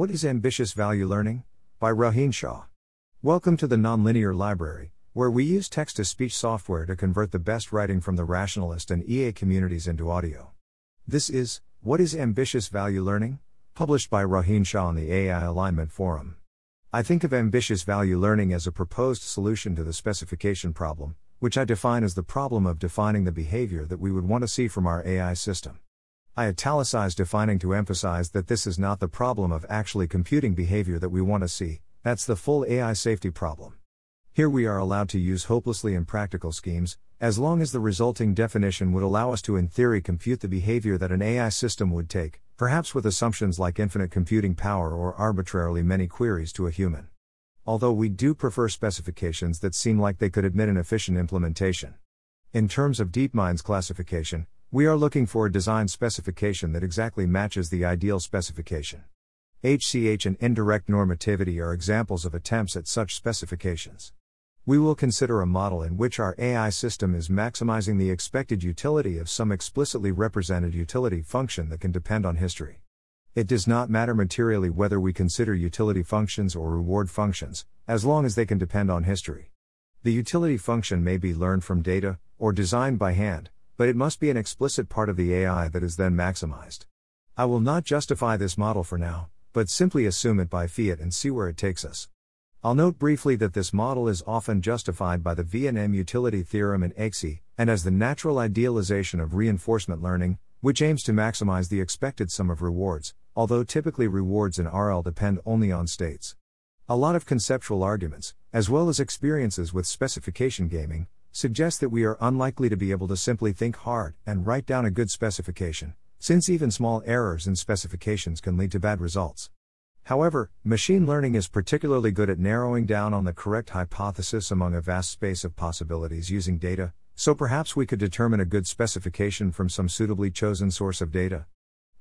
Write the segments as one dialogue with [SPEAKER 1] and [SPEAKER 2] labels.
[SPEAKER 1] What is Ambitious Value Learning? by Rohin Shah. Welcome to the Nonlinear Library, where we use text to speech software to convert the best writing from the rationalist and EA communities into audio. This is What is Ambitious Value Learning? published by Rohin Shah on the AI Alignment Forum. I think of ambitious value learning as a proposed solution to the specification problem, which I define as the problem of defining the behavior that we would want to see from our AI system. I italicize defining to emphasize that this is not the problem of actually computing behavior that we want to see, that's the full AI safety problem. Here we are allowed to use hopelessly impractical schemes, as long as the resulting definition would allow us to, in theory, compute the behavior that an AI system would take, perhaps with assumptions like infinite computing power or arbitrarily many queries to a human. Although we do prefer specifications that seem like they could admit an efficient implementation. In terms of DeepMind's classification, we are looking for a design specification that exactly matches the ideal specification. HCH and indirect normativity are examples of attempts at such specifications. We will consider a model in which our AI system is maximizing the expected utility of some explicitly represented utility function that can depend on history. It does not matter materially whether we consider utility functions or reward functions, as long as they can depend on history. The utility function may be learned from data, or designed by hand, but it must be an explicit part of the AI that is then maximized. I will not justify this model for now, but simply assume it by fiat and see where it takes us. I'll note briefly that this model is often justified by the VNM utility theorem in AIXI, and as the natural idealization of reinforcement learning, which aims to maximize the expected sum of rewards, although typically rewards in RL depend only on states. A lot of conceptual arguments, as well as experiences with specification gaming, suggest that we are unlikely to be able to simply think hard and write down a good specification, since even small errors in specifications can lead to bad results. However, machine learning is particularly good at narrowing down on the correct hypothesis among a vast space of possibilities using data, so perhaps we could determine a good specification from some suitably chosen source of data.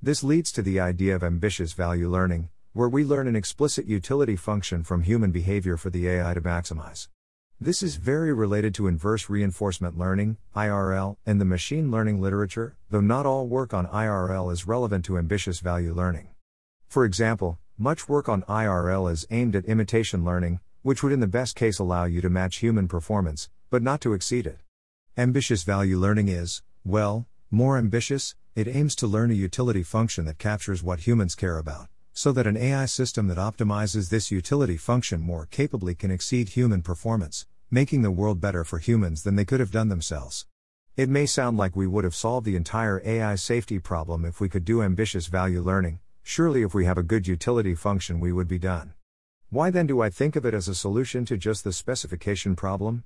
[SPEAKER 1] This leads to the idea of ambitious value learning, where we learn an explicit utility function from human behavior for the AI to maximize. This is very related to inverse reinforcement learning, IRL, and the machine learning literature, though not all work on IRL is relevant to ambitious value learning. For example, much work on IRL is aimed at imitation learning, which would in the best case allow you to match human performance, but not to exceed it. Ambitious value learning is, well, more ambitious, it aims to learn a utility function that captures what humans care about so that an AI system that optimizes this utility function more capably can exceed human performance, making the world better for humans than they could have done themselves. It may sound like we would have solved the entire AI safety problem if we could do ambitious value learning, surely, if we have a good utility function, we would be done. Why then do I think of it as a solution to just the specification problem?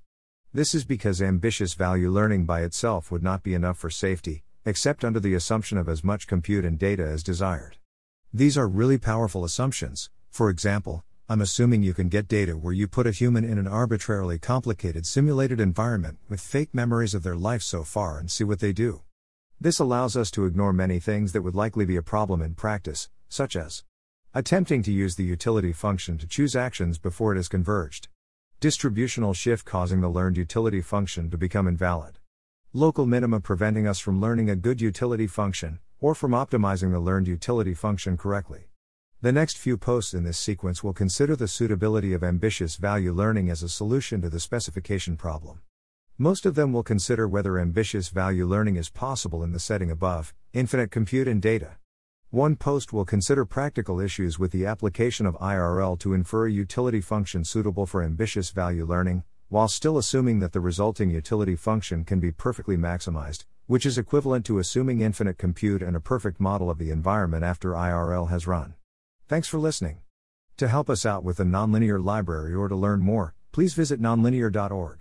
[SPEAKER 1] This is because ambitious value learning by itself would not be enough for safety, except under the assumption of as much compute and data as desired. These are really powerful assumptions. For example, I'm assuming you can get data where you put a human in an arbitrarily complicated simulated environment with fake memories of their life so far and see what they do. This allows us to ignore many things that would likely be a problem in practice, such as attempting to use the utility function to choose actions before it is converged, distributional shift causing the learned utility function to become invalid, local minima preventing us from learning a good utility function, or from optimizing the learned utility function correctly. The next few posts in this sequence will consider the suitability of ambitious value learning as a solution to the specification problem. Most of them will consider whether ambitious value learning is possible in the setting above, infinite compute and data. One post will consider practical issues with the application of IRL to infer a utility function suitable for ambitious value learning, while still assuming that the resulting utility function can be perfectly maximized, which is equivalent to assuming infinite compute and a perfect model of the environment after IRL has run. Thanks for listening. To help us out with the Nonlinear Library or to learn more, please visit nonlinear.org.